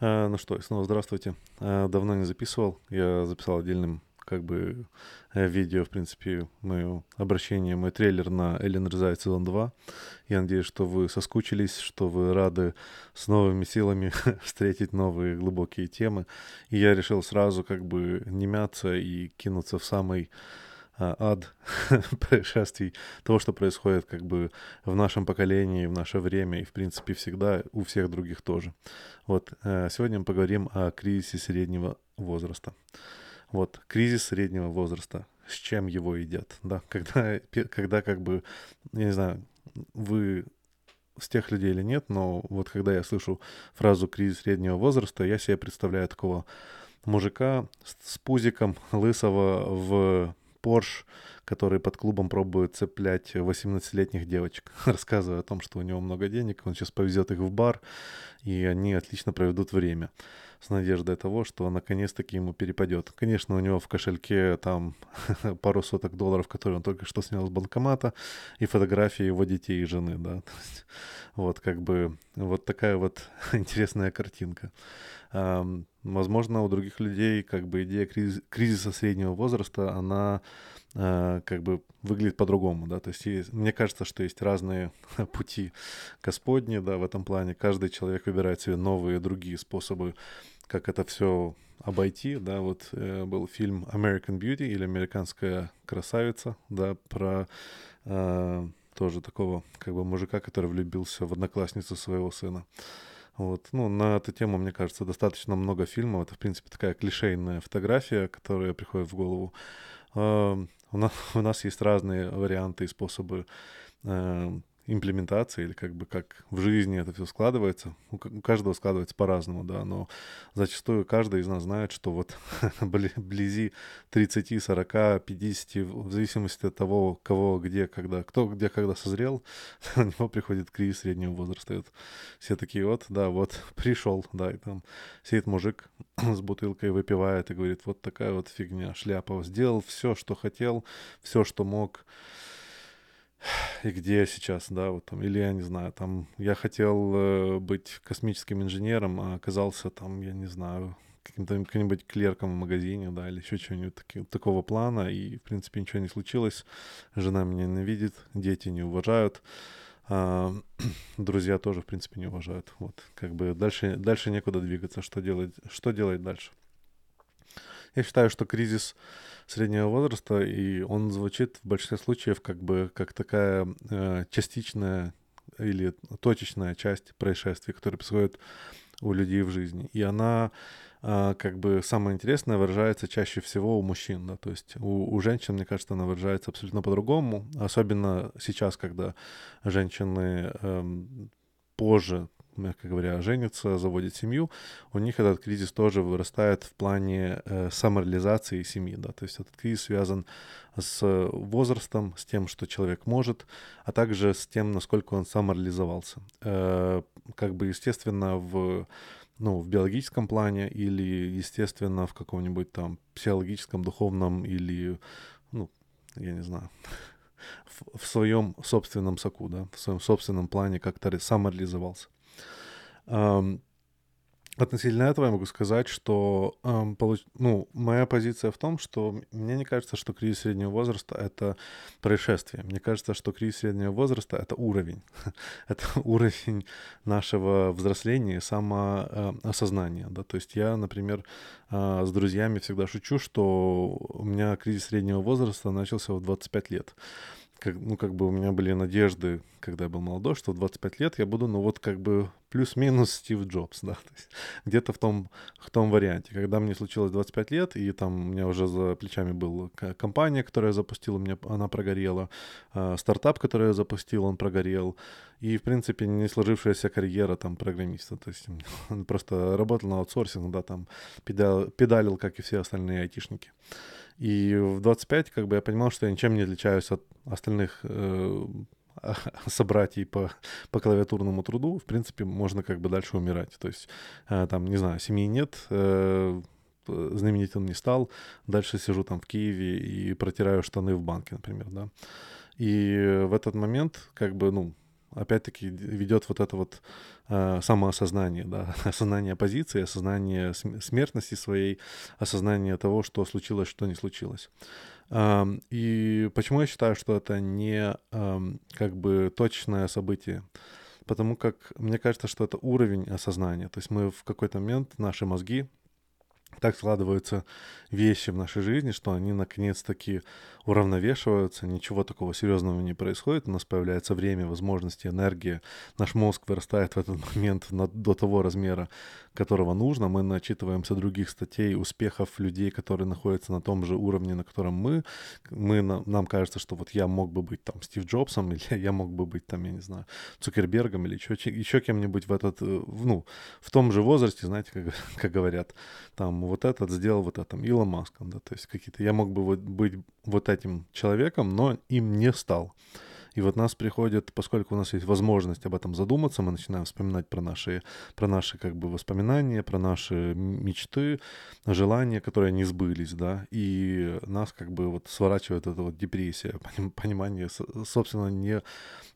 А, ну что, снова здравствуйте. А, давно не записывал. Я записал отдельным как бы э, видео, в принципе, мое обращение, мой трейлер на Эллен Резай сезон 2. Я надеюсь, что вы соскучились, что вы рады с новыми силами встретить новые глубокие темы. И я решил сразу как бы не мяться и кинуться в самый ад происшествий, того, что происходит как бы в нашем поколении, в наше время и, в принципе, всегда у всех других тоже. Вот, э, сегодня мы поговорим о кризисе среднего возраста. Вот, кризис среднего возраста, с чем его едят, да, когда, когда как бы, я не знаю, вы с тех людей или нет, но вот когда я слышу фразу «кризис среднего возраста», я себе представляю такого мужика с пузиком, лысого в Порш, который под клубом пробует цеплять 18-летних девочек, рассказывая о том, что у него много денег, он сейчас повезет их в бар, и они отлично проведут время с надеждой того, что наконец-таки ему перепадет. Конечно, у него в кошельке там пару соток долларов, которые он только что снял с банкомата, и фотографии его детей и жены, да. вот как бы вот такая вот интересная картинка. Возможно, у других людей как бы идея кризиса среднего возраста, она а, как бы выглядит по-другому, да, то есть, есть мне кажется, что есть разные пути Господни, да, в этом плане. Каждый человек выбирает себе новые другие способы, как это все обойти, да, вот э, был фильм American Beauty или Американская красавица, да, про э, тоже такого как бы мужика, который влюбился в одноклассницу своего сына. Вот. Ну, на эту тему, мне кажется, достаточно много фильмов. Это, в принципе, такая клишейная фотография, которая приходит в голову. Uh, у, нас, у нас есть разные варианты и способы uh, имплементации или как бы как в жизни это все складывается. У каждого складывается по-разному, да, но зачастую каждый из нас знает, что вот вблизи 30, 40, 50, в зависимости от того, кого, где, когда, кто где, когда созрел, у него приходит кризис среднего возраста. Вот все такие вот, да, вот пришел, да, и там сидит мужик с бутылкой, выпивает и говорит, вот такая вот фигня, шляпа, сделал все, что хотел, все, что мог, и где я сейчас, да, вот там, или я не знаю, там, я хотел э, быть космическим инженером, а оказался там, я не знаю, каким-то каким-нибудь клерком в магазине, да, или еще чего-нибудь таки, такого плана, и, в принципе, ничего не случилось, жена меня ненавидит, дети не уважают, а, друзья тоже, в принципе, не уважают, вот, как бы дальше, дальше некуда двигаться, что делать, что делать дальше. Я считаю, что кризис среднего возраста, и он звучит в большинстве случаев как бы как такая э, частичная или точечная часть происшествий, которые происходят у людей в жизни. И она э, как бы самое интересное выражается чаще всего у мужчин, да, то есть у, у женщин, мне кажется, она выражается абсолютно по-другому, особенно сейчас, когда женщины э, позже мягко говоря, женятся, заводят семью, у них этот кризис тоже вырастает в плане э, самореализации семьи, да, то есть этот кризис связан с возрастом, с тем, что человек может, а также с тем, насколько он самореализовался. Э, как бы, естественно, в ну, в биологическом плане или, естественно, в каком-нибудь там психологическом, духовном или, ну, я не знаю, в, в своем собственном соку, да, в своем собственном плане как-то самореализовался. Относительно этого я могу сказать, что эм, получ... ну, моя позиция в том, что мне не кажется, что кризис среднего возраста — это происшествие. Мне кажется, что кризис среднего возраста — это уровень. это уровень нашего взросления, самоосознания. Да? То есть я, например, э, с друзьями всегда шучу, что у меня кризис среднего возраста начался в 25 лет как, ну, как бы у меня были надежды, когда я был молодой, что в 25 лет я буду, ну, вот как бы плюс-минус Стив Джобс, да, то есть где-то в том, в том варианте. Когда мне случилось 25 лет, и там у меня уже за плечами была компания, которую я запустил, у меня она прогорела, э, стартап, который я запустил, он прогорел, и, в принципе, не сложившаяся карьера там программиста, то есть он просто работал на аутсорсинг, да, там педал, педалил, как и все остальные айтишники. И в 25 как бы я понимал, что я ничем не отличаюсь от остальных э, собратьей по, по клавиатурному труду. В принципе, можно как бы дальше умирать. То есть э, там, не знаю, семьи нет, э, знаменитым не стал, дальше сижу там в Киеве и протираю штаны в банке, например, да. И в этот момент, как бы, ну, опять-таки ведет вот это вот э, самоосознание, да, осознание позиции, осознание смертности своей, осознание того, что случилось, что не случилось. Э, и почему я считаю, что это не э, как бы точное событие? Потому как мне кажется, что это уровень осознания. То есть мы в какой-то момент, наши мозги, так складываются вещи в нашей жизни, что они наконец-таки уравновешиваются, ничего такого серьезного не происходит, у нас появляется время, возможности, энергия, наш мозг вырастает в этот момент на, до того размера, которого нужно, мы начитываемся других статей, успехов людей, которые находятся на том же уровне, на котором мы, мы нам кажется, что вот я мог бы быть там Стив Джобсом, или я мог бы быть там, я не знаю, Цукербергом, или еще, еще кем-нибудь в этот, э, ну, в том же возрасте, знаете, как, как говорят, там, вот этот сделал вот это, Илон Маском, да, то есть какие-то, я мог бы вот быть вот этим человеком, но им не стал. И вот нас приходит, поскольку у нас есть возможность об этом задуматься, мы начинаем вспоминать про наши, про наши как бы воспоминания, про наши мечты, желания, которые не сбылись, да, и нас как бы вот сворачивает эта вот депрессия, понимание, собственно, не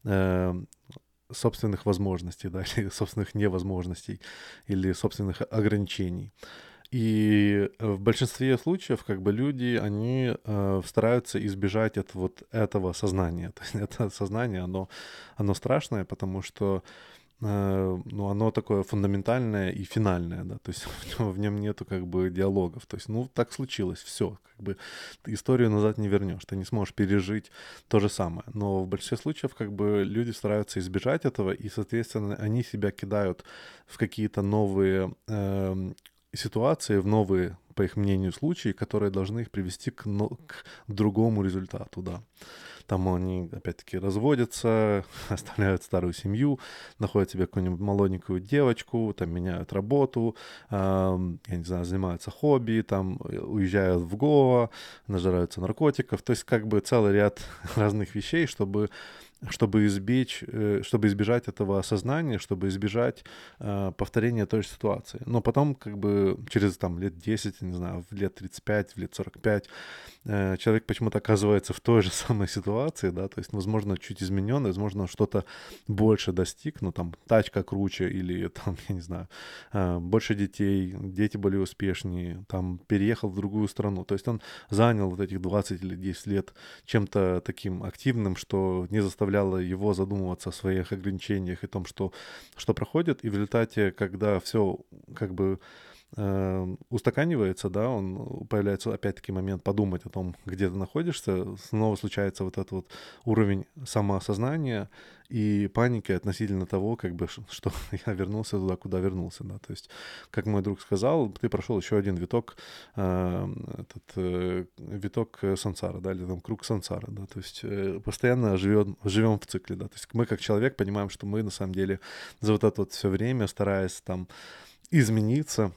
э, собственных возможностей, да, или собственных невозможностей, или собственных ограничений. И э, в большинстве случаев как бы люди, они э, стараются избежать от вот этого сознания. То есть это сознание, оно, оно страшное, потому что э, ну, оно такое фундаментальное и финальное, да, то есть в нем, в нем нету как бы диалогов, то есть, ну, так случилось, все, как бы историю назад не вернешь, ты не сможешь пережить то же самое, но в большинстве случаев как бы люди стараются избежать этого, и, соответственно, они себя кидают в какие-то новые э, ситуации, в новые, по их мнению, случаи, которые должны их привести к, но, к другому результату, да. Там они, опять-таки, разводятся, оставляют старую семью, находят себе какую-нибудь молоденькую девочку, там меняют работу, э, я не знаю, занимаются хобби, там э, уезжают в Гоа, нажираются наркотиков. То есть как бы целый ряд разных вещей, чтобы чтобы избечь, э, чтобы избежать этого осознания, чтобы избежать э, повторения той же ситуации. Но потом, как бы через там лет 10, не знаю, в лет 35, в лет 45, э, человек почему-то оказывается в той же самой ситуации, да, то есть, возможно, чуть измененный, возможно, что-то больше достиг, ну, там, тачка круче или, там, я не знаю, э, больше детей, дети более успешнее, там, переехал в другую страну. То есть он занял вот этих 20 или 10 лет чем-то таким активным, что не заставляло его задумываться о своих ограничениях и том, что, что проходит. И в результате, когда все как бы э, устаканивается, да, он появляется опять-таки момент подумать о том, где ты находишься, снова случается вот этот вот уровень самоосознания и паники относительно того, как бы, что я вернулся туда, куда вернулся, да, то есть, как мой друг сказал, ты прошел еще один виток, э, этот э, виток сансара, да, или там круг сансара, да, то есть э, постоянно живем, живем в цикле, да, то есть мы как человек понимаем, что мы на самом деле за вот это вот все время, стараясь там измениться,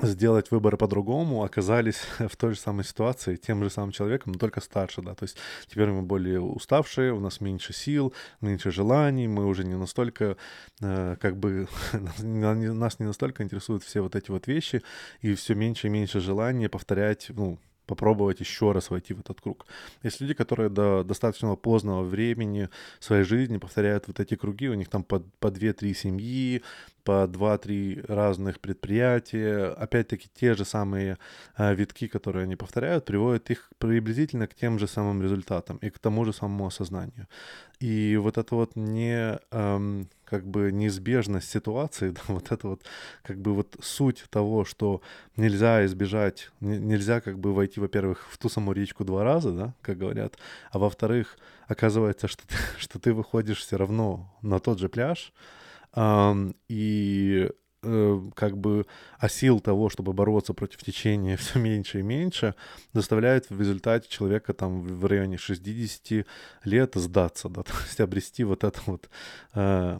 сделать выборы по-другому, оказались в той же самой ситуации, тем же самым человеком, но только старше, да, то есть теперь мы более уставшие, у нас меньше сил, меньше желаний, мы уже не настолько, э, как бы, нас не настолько интересуют все вот эти вот вещи, и все меньше и меньше желания повторять, ну, попробовать еще раз войти в этот круг. Есть люди, которые до достаточно позднего времени своей жизни повторяют вот эти круги, у них там по, по 2-3 семьи, по 2-3 разных предприятия. Опять-таки те же самые э, витки, которые они повторяют, приводят их приблизительно к тем же самым результатам и к тому же самому осознанию. И вот это вот не эм, как бы неизбежность ситуации, да, вот это вот как бы вот суть того, что нельзя избежать, нельзя как бы войти, во-первых, в ту самую речку два раза, да, как говорят, а во-вторых, оказывается, что ты, что ты выходишь все равно на тот же пляж, и э, как бы а сил того, чтобы бороться против течения все меньше и меньше, заставляет в результате человека там в районе 60 лет сдаться, да, то есть обрести вот этот вот э,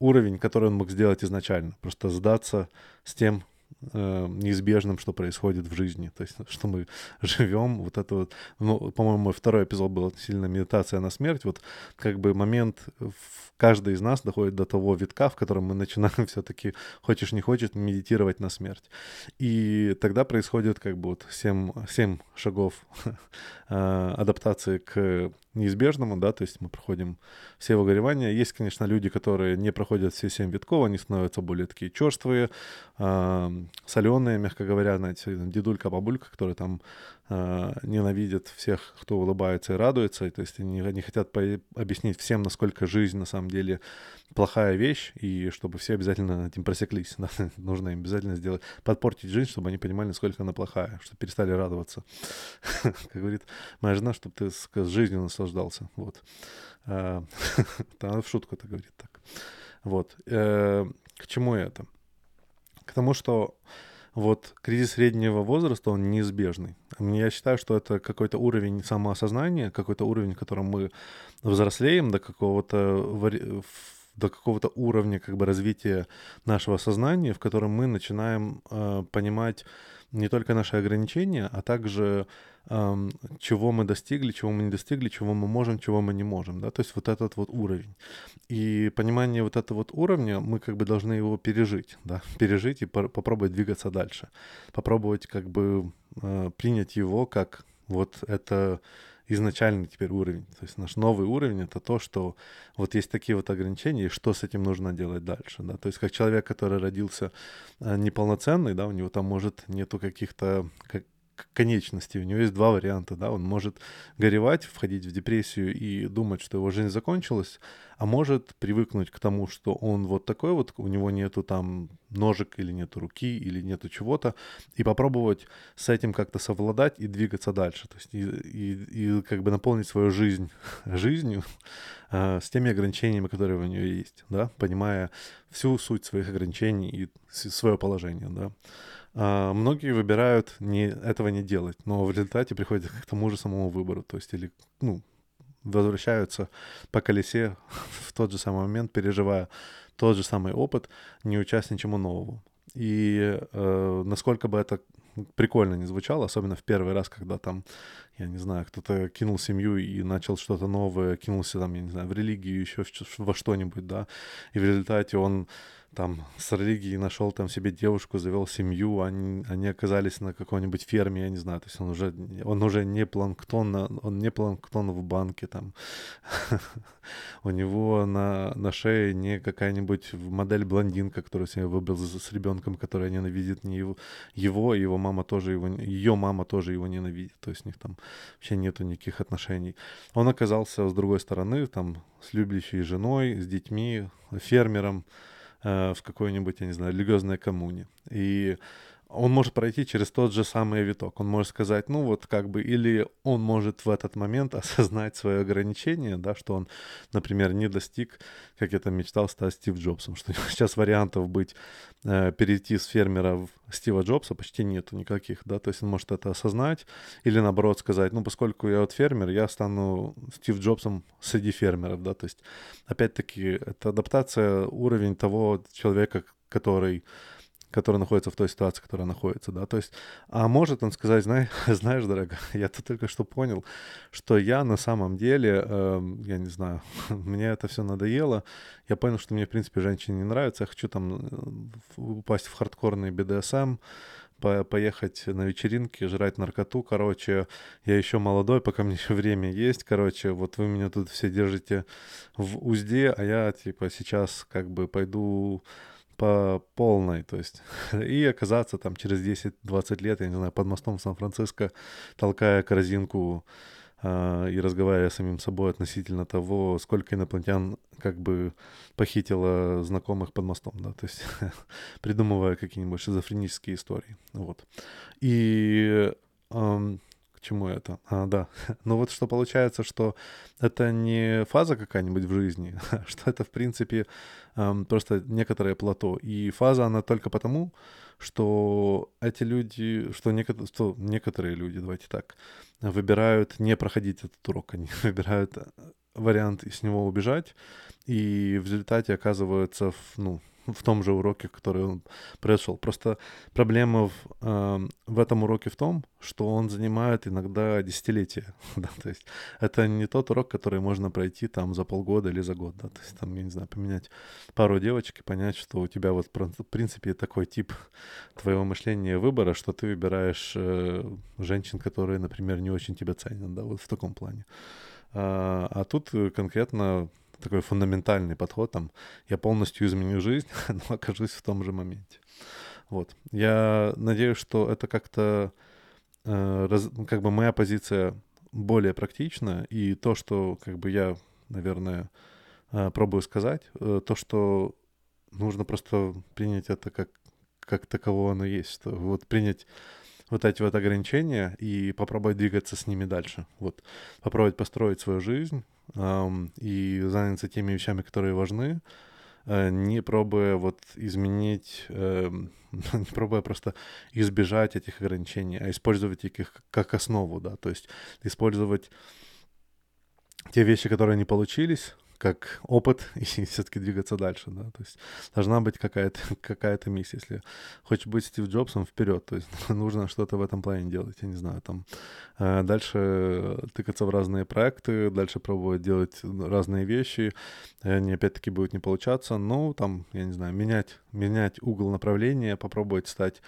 уровень, который он мог сделать изначально, просто сдаться с тем, э, неизбежным, что происходит в жизни. То есть, что мы живем, вот это вот, ну, по-моему, мой второй эпизод был сильно медитация на смерть. Вот как бы момент, каждый из нас доходит до того витка, в котором мы начинаем все-таки, хочешь не хочешь, медитировать на смерть. И тогда происходит как бы вот семь, семь шагов э, адаптации к неизбежному, да, то есть мы проходим все выгоревания. Есть, конечно, люди, которые не проходят все семь витков, они становятся более такие черствые, э, соленые, мягко говоря, знаете, дедулька, бабулька, которые там ненавидят всех, кто улыбается и радуется, то есть они не хотят по- объяснить всем, насколько жизнь на самом деле плохая вещь, и чтобы все обязательно этим просеклись. Нужно им обязательно сделать, подпортить жизнь, чтобы они понимали, насколько она плохая, чтобы перестали радоваться. Как говорит моя жена, чтобы ты с жизнью наслаждался. Вот. А, она в шутку это говорит так. Вот. Э, к чему это? К тому, что вот кризис среднего возраста, он неизбежный. Я считаю, что это какой-то уровень самоосознания, какой-то уровень, в котором мы взрослеем до какого-то до какого-то уровня как бы развития нашего сознания, в котором мы начинаем э, понимать не только наши ограничения, а также э, чего мы достигли, чего мы не достигли, чего мы можем, чего мы не можем, да, то есть вот этот вот уровень. И понимание вот этого вот уровня, мы как бы должны его пережить, да, пережить и по попробовать двигаться дальше, попробовать как бы э, принять его как вот это изначальный теперь уровень. То есть наш новый уровень это то, что вот есть такие вот ограничения, и что с этим нужно делать дальше. Да? То есть как человек, который родился э, неполноценный, да, у него там может нету каких-то как, конечности. У него есть два варианта, да, он может горевать, входить в депрессию и думать, что его жизнь закончилась, а может привыкнуть к тому, что он вот такой вот, у него нету там ножек или нету руки или нету чего-то, и попробовать с этим как-то совладать и двигаться дальше, то есть и, и, и как бы наполнить свою жизнь жизнью э, с теми ограничениями, которые у нее есть, да, понимая всю суть своих ограничений и свое положение, да. А, многие выбирают не, этого не делать, но в результате приходят к тому же самому выбору, то есть или, ну, возвращаются по колесе в тот же самый момент, переживая тот же самый опыт, не учась ничему новому. И э, насколько бы это прикольно не звучало, особенно в первый раз, когда там, я не знаю, кто-то кинул семью и начал что-то новое, кинулся там, я не знаю, в религию, еще во что-нибудь, да, и в результате он там с религией нашел там себе девушку, завел семью, они, они оказались на какой-нибудь ферме, я не знаю, то есть он уже, он уже не планктон, он не планктон в банке там. У него на, на шее не какая-нибудь модель блондинка, которую себе выбрал с ребенком, который ненавидит не его, его, его мама тоже его, ее мама тоже его ненавидит, то есть у них там вообще нету никаких отношений. Он оказался с другой стороны, там, с любящей женой, с детьми, фермером, в какой-нибудь, я не знаю, религиозной коммуне. И он может пройти через тот же самый виток. Он может сказать, ну вот как бы, или он может в этот момент осознать свое ограничение, да, что он, например, не достиг, как я там мечтал стать Стив Джобсом, что сейчас вариантов быть, э, перейти с фермера в Стива Джобса почти нету никаких, да, то есть он может это осознать, или наоборот сказать, ну поскольку я вот фермер, я стану Стив Джобсом среди фермеров, да, то есть опять-таки это адаптация, уровень того человека, который который находится в той ситуации, которая находится, да, то есть, а может он сказать, знаешь, знаешь, дорогая, я тут только что понял, что я на самом деле, э, я не знаю, мне это все надоело, я понял, что мне, в принципе, женщины не нравятся, я хочу там э, упасть в хардкорный BDSM, по поехать на вечеринки, жрать наркоту, короче, я еще молодой, пока мне еще время есть, короче, вот вы меня тут все держите в узде, а я, типа, сейчас как бы пойду по полной, то есть, и оказаться там через 10-20 лет, я не знаю, под мостом в Сан-Франциско, толкая корзинку э, и разговаривая с самим собой относительно того, сколько инопланетян как бы похитило знакомых под мостом, да, то есть придумывая какие-нибудь шизофренические истории, вот. И эм, чему это? А, да. Ну вот что получается, что это не фаза какая-нибудь в жизни, а что это, в принципе, просто некоторое плато. И фаза, она только потому, что эти люди, что, некотор, что некоторые люди, давайте так, выбирают не проходить этот урок, они выбирают э, вариант с него убежать, и в результате оказываются в, ну, в том же уроке, который он произошел. Просто проблема в, э, в этом уроке в том, что он занимает иногда десятилетия. да, то есть это не тот урок, который можно пройти там за полгода или за год. Да, то есть там, я не знаю, поменять пару девочек и понять, что у тебя вот в принципе такой тип твоего мышления выбора, что ты выбираешь э, женщин, которые, например, не очень тебя ценят, да, вот в таком плане. А, а тут конкретно такой фундаментальный подход, там, я полностью изменю жизнь, но окажусь в том же моменте. Вот. Я надеюсь, что это как-то, э, ну, как бы моя позиция более практична, и то, что, как бы я, наверное, э, пробую сказать, э, то, что нужно просто принять это как, как таково оно есть, что вот принять вот эти вот ограничения и попробовать двигаться с ними дальше. Вот. Попробовать построить свою жизнь эм, и заняться теми вещами, которые важны, э, не пробуя вот изменить, э, не пробуя просто избежать этих ограничений, а использовать их как основу, да, то есть использовать те вещи, которые не получились, как опыт и все-таки двигаться дальше, да, то есть должна быть какая-то какая миссия, если хочешь быть Стив Джобсом, вперед, то есть нужно что-то в этом плане делать, я не знаю, там э, дальше тыкаться в разные проекты, дальше пробовать делать разные вещи, они опять-таки будут не получаться, но там, я не знаю, менять, менять угол направления, попробовать стать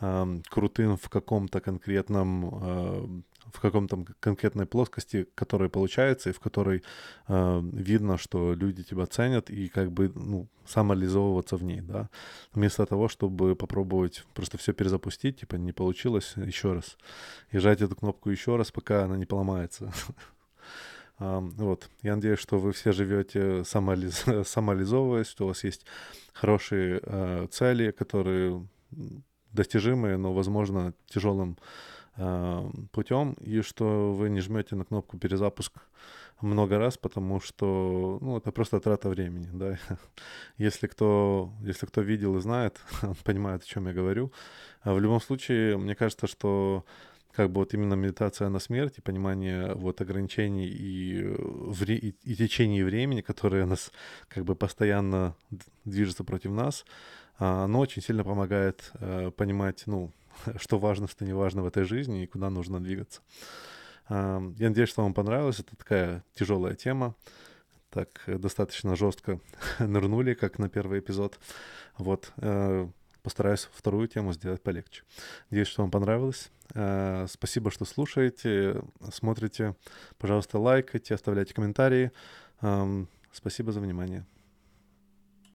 э, крутым в каком-то конкретном э, в каком-то конкретной плоскости, которая получается, и в которой э, видно, что люди тебя ценят, и как бы, ну, самореализовываться в ней, да. Вместо того, чтобы попробовать просто все перезапустить, типа, не получилось, еще раз. И жать эту кнопку еще раз, пока она не поломается. Вот. Я надеюсь, что вы все живете самореализ... самореализовываясь, что у вас есть хорошие э, цели, которые достижимые, но, возможно, тяжелым путем, и что вы не жмете на кнопку перезапуск много раз, потому что ну, это просто трата времени. Да? Если, кто, если кто видел и знает, он понимает, о чем я говорю. А в любом случае, мне кажется, что как бы вот именно медитация на смерть и понимание вот ограничений и, вре- и, и течений времени, которые нас как бы постоянно движется против нас, а, оно очень сильно помогает э, понимать, ну, что важно, что не важно в этой жизни и куда нужно двигаться. Я надеюсь, что вам понравилось. Это такая тяжелая тема. Так э, достаточно жестко нырнули, как на первый эпизод. Вот. Э, постараюсь вторую тему сделать полегче. Надеюсь, что вам понравилось. Э, спасибо, что слушаете, смотрите. Пожалуйста, лайкайте, оставляйте комментарии. Спасибо за внимание.